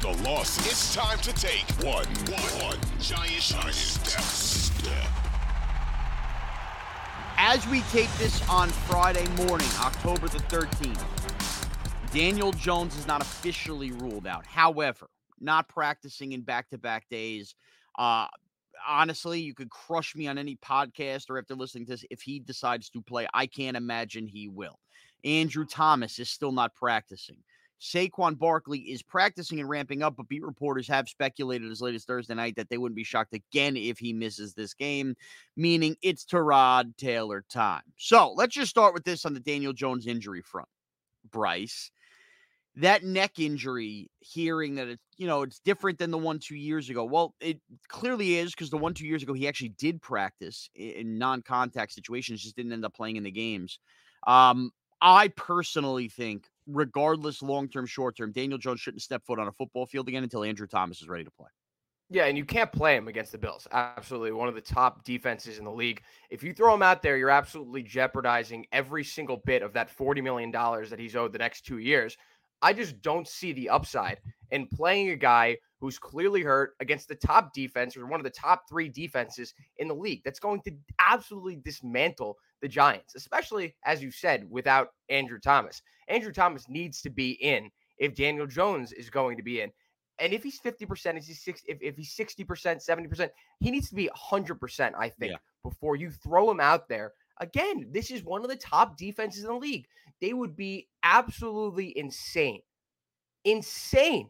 the losses, it's time to take one, one, one giant, giant step. step. As we tape this on Friday morning, October the 13th, Daniel Jones is not officially ruled out. However, not practicing in back to back days. Uh, honestly, you could crush me on any podcast or after listening to this. If he decides to play, I can't imagine he will. Andrew Thomas is still not practicing. Saquon Barkley is practicing and ramping up, but beat reporters have speculated as late as Thursday night that they wouldn't be shocked again if he misses this game, meaning it's Tyrod Taylor time. So let's just start with this on the Daniel Jones injury front. Bryce, that neck injury, hearing that it's, you know, it's different than the one two years ago. Well, it clearly is because the one two years ago, he actually did practice in non contact situations, just didn't end up playing in the games. Um, I personally think, regardless long term, short term, Daniel Jones shouldn't step foot on a football field again until Andrew Thomas is ready to play. Yeah, and you can't play him against the Bills. Absolutely. One of the top defenses in the league. If you throw him out there, you're absolutely jeopardizing every single bit of that $40 million that he's owed the next two years. I just don't see the upside in playing a guy who's clearly hurt against the top defense or one of the top three defenses in the league. That's going to absolutely dismantle the Giants, especially as you said, without Andrew Thomas. Andrew Thomas needs to be in if Daniel Jones is going to be in. And if he's 50%, if he's six, if, if he's 60%, 70%, he needs to be 100%, I think, yeah. before you throw him out there. Again, this is one of the top defenses in the league. They would be absolutely insane, insane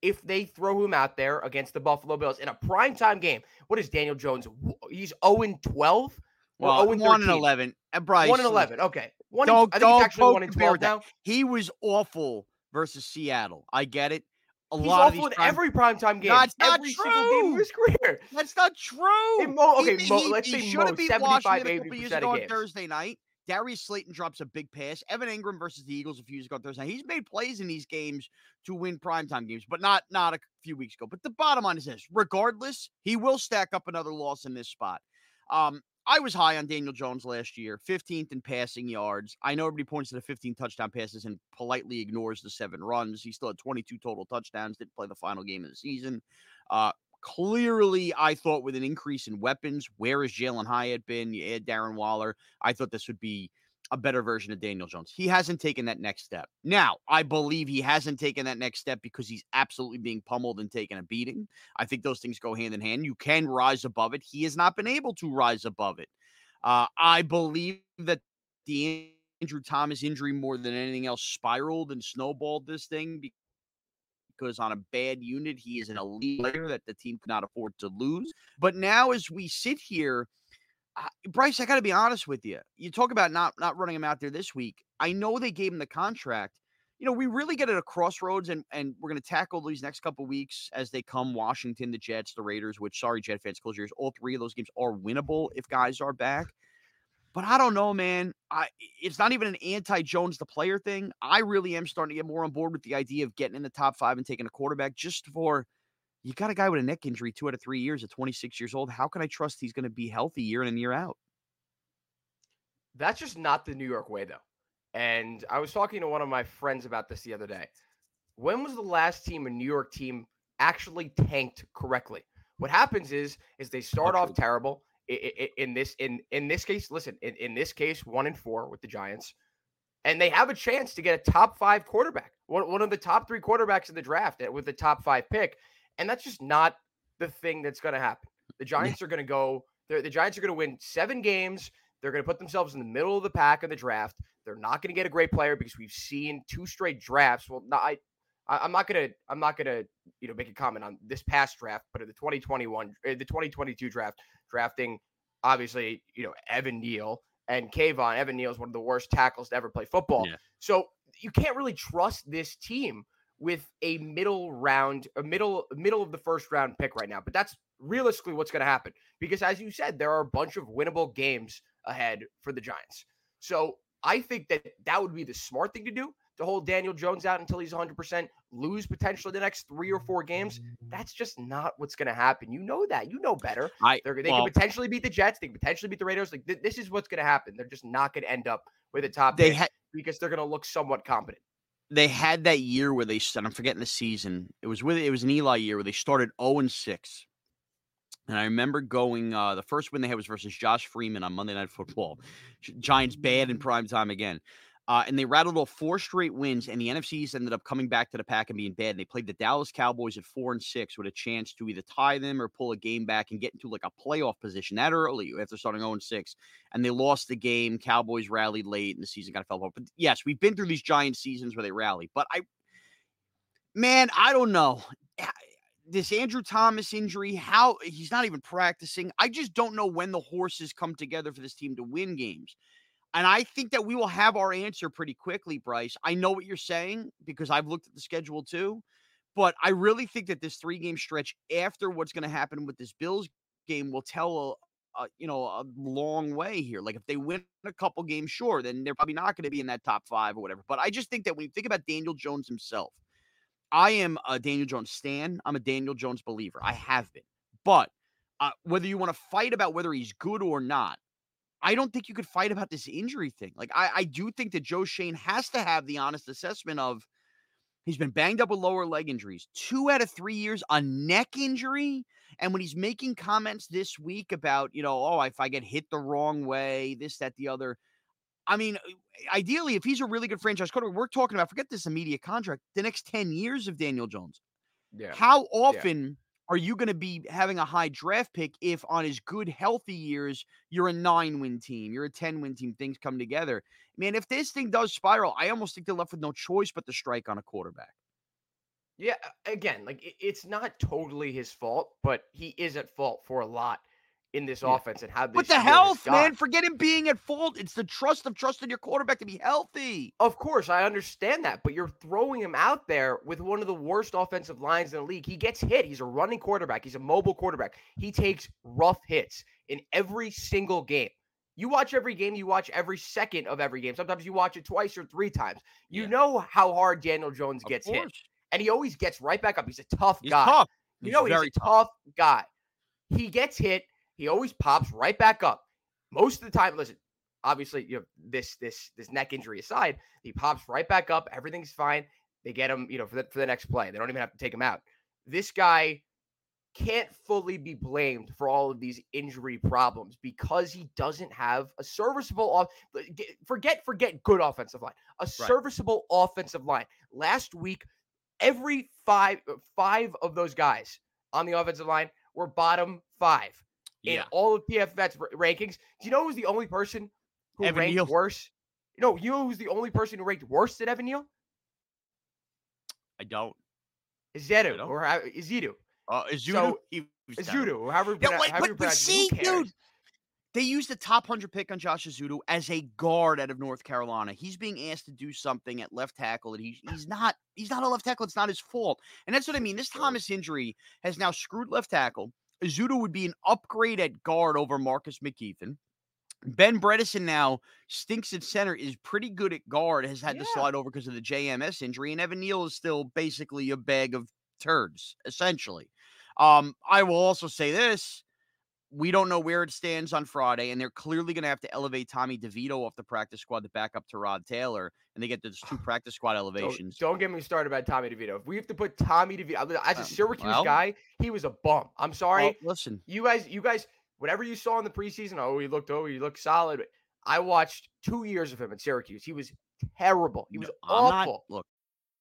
if they throw him out there against the Buffalo Bills in a primetime game. What is Daniel Jones? He's 0 12 well, oh one and eleven. And Bryce, one and eleven. Okay, one. Don't, I think actually one and twelve now. He was awful versus Seattle. I get it. A He's lot awful in prime... every primetime game. That's not every true. single game of his career. That's not true. Mo, okay, he, Mo, he, let's he say should have beat 75, Washington a couple 80% years ago on Thursday night. Darius Slayton drops a big pass. Evan Engram versus the Eagles a few years ago Thursday. Night. He's made plays in these games to win primetime games, but not not a few weeks ago. But the bottom line is this: regardless, he will stack up another loss in this spot. Um, I was high on Daniel Jones last year, 15th in passing yards. I know everybody points to the 15 touchdown passes and politely ignores the seven runs. He still had 22 total touchdowns, didn't play the final game of the season. Uh, clearly, I thought with an increase in weapons, where has Jalin Hyatt been? You add Darren Waller. I thought this would be a better version of Daniel Jones. He hasn't taken that next step. Now, I believe he hasn't taken that next step because he's absolutely being pummeled and taking a beating. I think those things go hand in hand. You can rise above it. He has not been able to rise above it. Uh, I believe that the Andrew Thomas injury more than anything else spiraled and snowballed this thing because on a bad unit, he is an elite player that the team could not afford to lose. But now, as we sit here, Bryce, I got to be honest with you. You talk about not not running him out there this week. I know they gave him the contract. You know, we really get at a crossroads, and and we're going to tackle these next couple weeks as they come. Washington, the Jets, the Raiders. Which, sorry, Jet fans, close yours. All three of those games are winnable if guys are back. But I don't know, man. I it's not even an anti-Jones the player thing. I really am starting to get more on board with the idea of getting in the top five and taking a quarterback just for you got a guy with a neck injury two out of three years at 26 years old. How can I trust he's going to be healthy year in and year out? That's just not the New York way, though. And I was talking to one of my friends about this the other day. When was the last team a New York team actually tanked correctly? What happens is, is they start off terrible. In this, in in this case, listen, in, in this case, one and four with the Giants, and they have a chance to get a top five quarterback, one, one of the top three quarterbacks in the draft eh, with the top five pick. And that's just not the thing that's going to happen. The Giants are going to go, the Giants are going to win seven games. They're going to put themselves in the middle of the pack in the draft. They're not going to get a great player because we've seen two straight drafts. Well, not, I, I'm not gonna I'm not gonna you know make a comment on this past draft, but in the 2021 uh, the 2022 draft, drafting obviously you know Evan Neal and Kayvon. Evan Neal is one of the worst tackles to ever play football. Yeah. So you can't really trust this team with a middle round, a middle middle of the first round pick right now. But that's realistically what's going to happen because, as you said, there are a bunch of winnable games ahead for the Giants. So I think that that would be the smart thing to do to hold Daniel Jones out until he's 100%, lose potentially the next three or four games. That's just not what's going to happen. You know that. You know better. I, they well, can potentially beat the Jets. They can potentially beat the Raiders. Like th- this is what's going to happen. They're just not going to end up with a top they ha- because they're going to look somewhat competent they had that year where they and I'm forgetting the season. It was with it was an Eli year where they started 0 and 6. And I remember going uh the first win they had was versus Josh Freeman on Monday Night Football. Giants bad in prime time again. Uh, and they rattled off four straight wins, and the NFCs ended up coming back to the pack and being bad. And they played the Dallas Cowboys at four and six with a chance to either tie them or pull a game back and get into like a playoff position that early after starting 0 and 6. And they lost the game. Cowboys rallied late, and the season kind of fell apart. But yes, we've been through these giant seasons where they rally. But I, man, I don't know. This Andrew Thomas injury, how he's not even practicing. I just don't know when the horses come together for this team to win games. And I think that we will have our answer pretty quickly, Bryce. I know what you're saying because I've looked at the schedule too. But I really think that this three game stretch after what's going to happen with this Bills game will tell a, a, you know a long way here. Like if they win a couple games, sure, then they're probably not going to be in that top five or whatever. But I just think that when you think about Daniel Jones himself, I am a Daniel Jones stan. I'm a Daniel Jones believer. I have been. But uh, whether you want to fight about whether he's good or not, I don't think you could fight about this injury thing. Like, I, I do think that Joe Schoen has to have the honest assessment of he's been banged up with lower leg injuries, two out of three years, a neck injury. And when he's making comments this week about, you know, oh, if I get hit the wrong way, this, that, the other. I mean, uh, ideally, if he's a really good franchise quarterback, we're talking about, forget this immediate contract, the next 10 years of Daniel Jones. Yeah. How often are you going to be having a high draft pick if on his good healthy years you're a nine win team you're a 10 win team things come together? Man if this thing does spiral i almost think they're left with no choice but to strike on a quarterback. Yeah again like it's not totally his fault but he is at fault for a lot in this yeah. offense and how this But the health, man, forget him being at fault. It's the trust of trusting your quarterback to be healthy. Of course, I understand that, but you're throwing him out there with one of the worst offensive lines in the league. He gets hit. He's a running quarterback. He's a mobile quarterback. He takes rough hits in every single game. You watch every game, you watch every second of every game. Sometimes you watch it twice or three times. You yeah. know how hard Daniel Jones gets hit. And he always gets right back up. He's a tough he's guy. Tough. You know, he's a tough. tough guy. He gets hit he always pops right back up. Most of the time, listen, obviously, you know, this this this neck injury aside, he pops right back up. Everything's fine. They get him, you know, for the, for the next play. They don't even have to take him out. This guy can't fully be blamed for all of these injury problems because he doesn't have a serviceable off forget forget good offensive line a serviceable right. offensive line last week every five uh, five of those guys on the offensive line were bottom five in yeah. all of PFF's rankings. Do you know who's the only person who Evan ranked Neal. worse? You know, you know who's the only person who ranked worse than Evan Neal? I don't. Zedu or Izidu. Uh, Izudu? So, Izudu, however, yeah, wait, however but, but see, dude, They used the top 100 pick on Josh Ezeudu as a guard out of North Carolina. He's being asked to do something at left tackle that he, he's not he's not a left tackle. It's not his fault. And that's what I mean. This Thomas injury has now screwed left tackle. Ezeudu would be an upgrade at guard over Marcus McKethan. Ben Bredeson now stinks at center, is pretty good at guard, has had Yeah. to slide over because of the JMS injury, and Evan Neal is still basically a bag of turds, essentially. Um, I will also say this. We don't know where it stands on Friday, and they're clearly going to have to elevate Tommy DeVito off the practice squad to back up Tyrod Taylor, and they get those two practice squad Don't, elevations. don't get me started about Tommy DeVito. If we have to put Tommy DeVito as a Um, Syracuse well- guy, he was a bum. I'm sorry. Well, listen, you guys, you guys, whatever you saw in the preseason, oh, he looked, oh, he looked solid. I watched two years of him at Syracuse. He was terrible. He was I'm not- awful. look,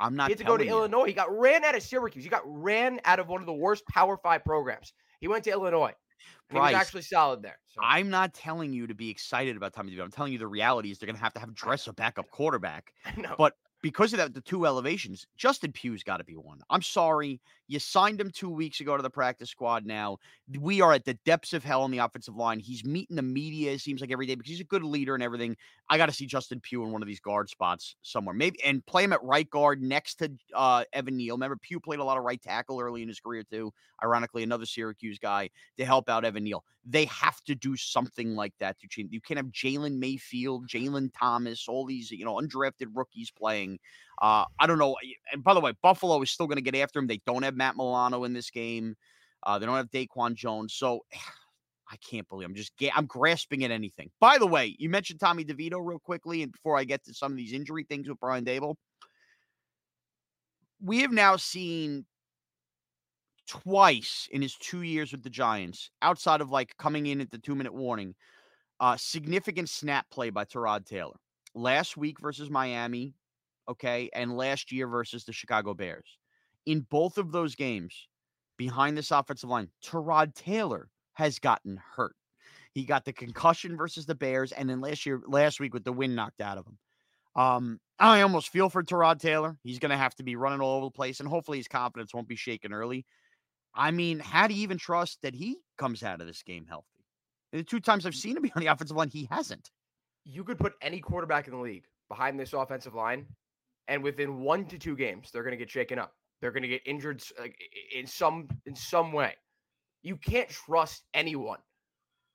I'm not He had to go to you. Illinois. He got ran out of Syracuse. He got ran out of one of the worst Power Five programs. He went to Illinois. And he was actually solid there. So I'm not telling you to be excited about Tommy DeVito. I'm telling you the reality is they're going to have to have dress a backup quarterback. But because of that, the two elevations, Justin Pugh's got to be one. I'm sorry. You signed him two weeks ago to the practice squad now. We are at the depths of hell on the offensive line. He's meeting the media, it seems like every day, because he's a good leader and everything. I got to see Justin Pugh in one of these guard spots somewhere. Maybe and play him at right guard next to uh, Evan Neal. Remember, Pugh played a lot of right tackle early in his career, too. Ironically, another Syracuse guy to help out Evan Neal. They have to do something like that to change. You can't have Jalen Mayfield, Jalen Thomas, all these, you know, undrafted rookies playing. Uh, I don't know. And by the way, Buffalo is still going to get after him. They don't have Matt Milano in this game. Uh, they don't have Daquan Jones. So I can't believe I'm just ga- I'm grasping at anything. By the way, you mentioned Tommy DeVito real quickly, and before I get to some of these injury things with Brian Daboll, we have now seen twice in his two years with the Giants, outside of like coming in at the two minute warning, uh, significant snap play by Tyrod Taylor. Last week versus Miami, okay, and last year versus the Chicago Bears. In both of those games, behind this offensive line, Tyrod Taylor has gotten hurt. He got the concussion versus the Bears, and then last year, last week with the wind knocked out of him. Um, I almost feel for Tyrod Taylor. He's going to have to be running all over the place, and hopefully his confidence won't be shaken early. I mean, how do you even trust that he comes out of this game healthy? The two times I've seen him be on the offensive line, he hasn't. you could put any quarterback in the league behind this offensive line, and within one to two games, they're going to get shaken up. They're going to get injured like, in some in some way. You can't trust anyone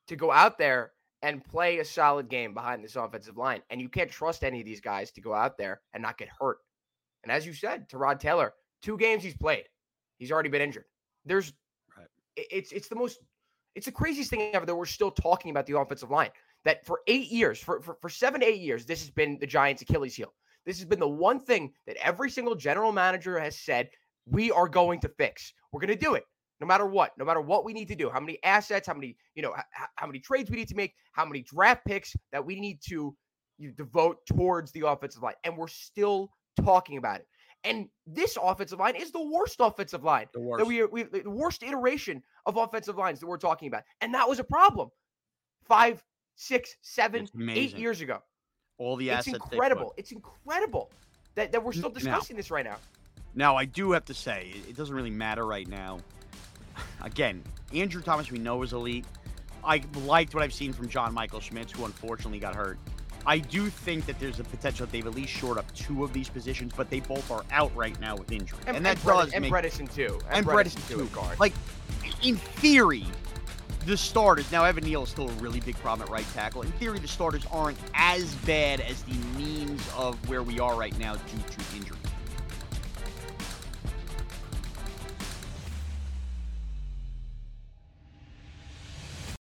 to go out there and play a solid game behind this offensive line, and you can't trust any of these guys to go out there and not get hurt. And as you said, Tyrod Taylor, two games he's played, he's already been injured. There's, Right. it's it's the most, it's the craziest thing ever that we're still talking about the offensive line that for eight years, for, for, for seven eight years, this has been the Giants' Achilles heel. This has been the one thing that every single general manager has said, we are going to fix. We're going to do it no matter what, no matter what we need to do, how many assets, how many, you know, how, how many trades we need to make, how many draft picks that we need to you devote towards the offensive line. And we're still talking about it. And this offensive line is the worst offensive line The that worst. we, we the worst iteration of offensive lines that we're talking about. And that was a problem five, six, seven, eight years ago. All the It's assets. put. incredible. It's incredible that, that we're still Now- discussing this right now. Now, I do have to say, it- doesn't really matter right now. Again, Andrew Thomas, we know is elite. I liked what I've seen from John Michael Schmitz, who unfortunately got hurt. I do think that there's a potential that they've at least shored up two of these positions, but they both are out right now with injury, and, that Bredeson- does and make Bredeson too. and Bredeson Bredeson too too. guard. Like in theory, the starters now Evan Neal is still a really big problem at right tackle. In theory, the starters aren't as bad as the means of where we are right now due to injuries.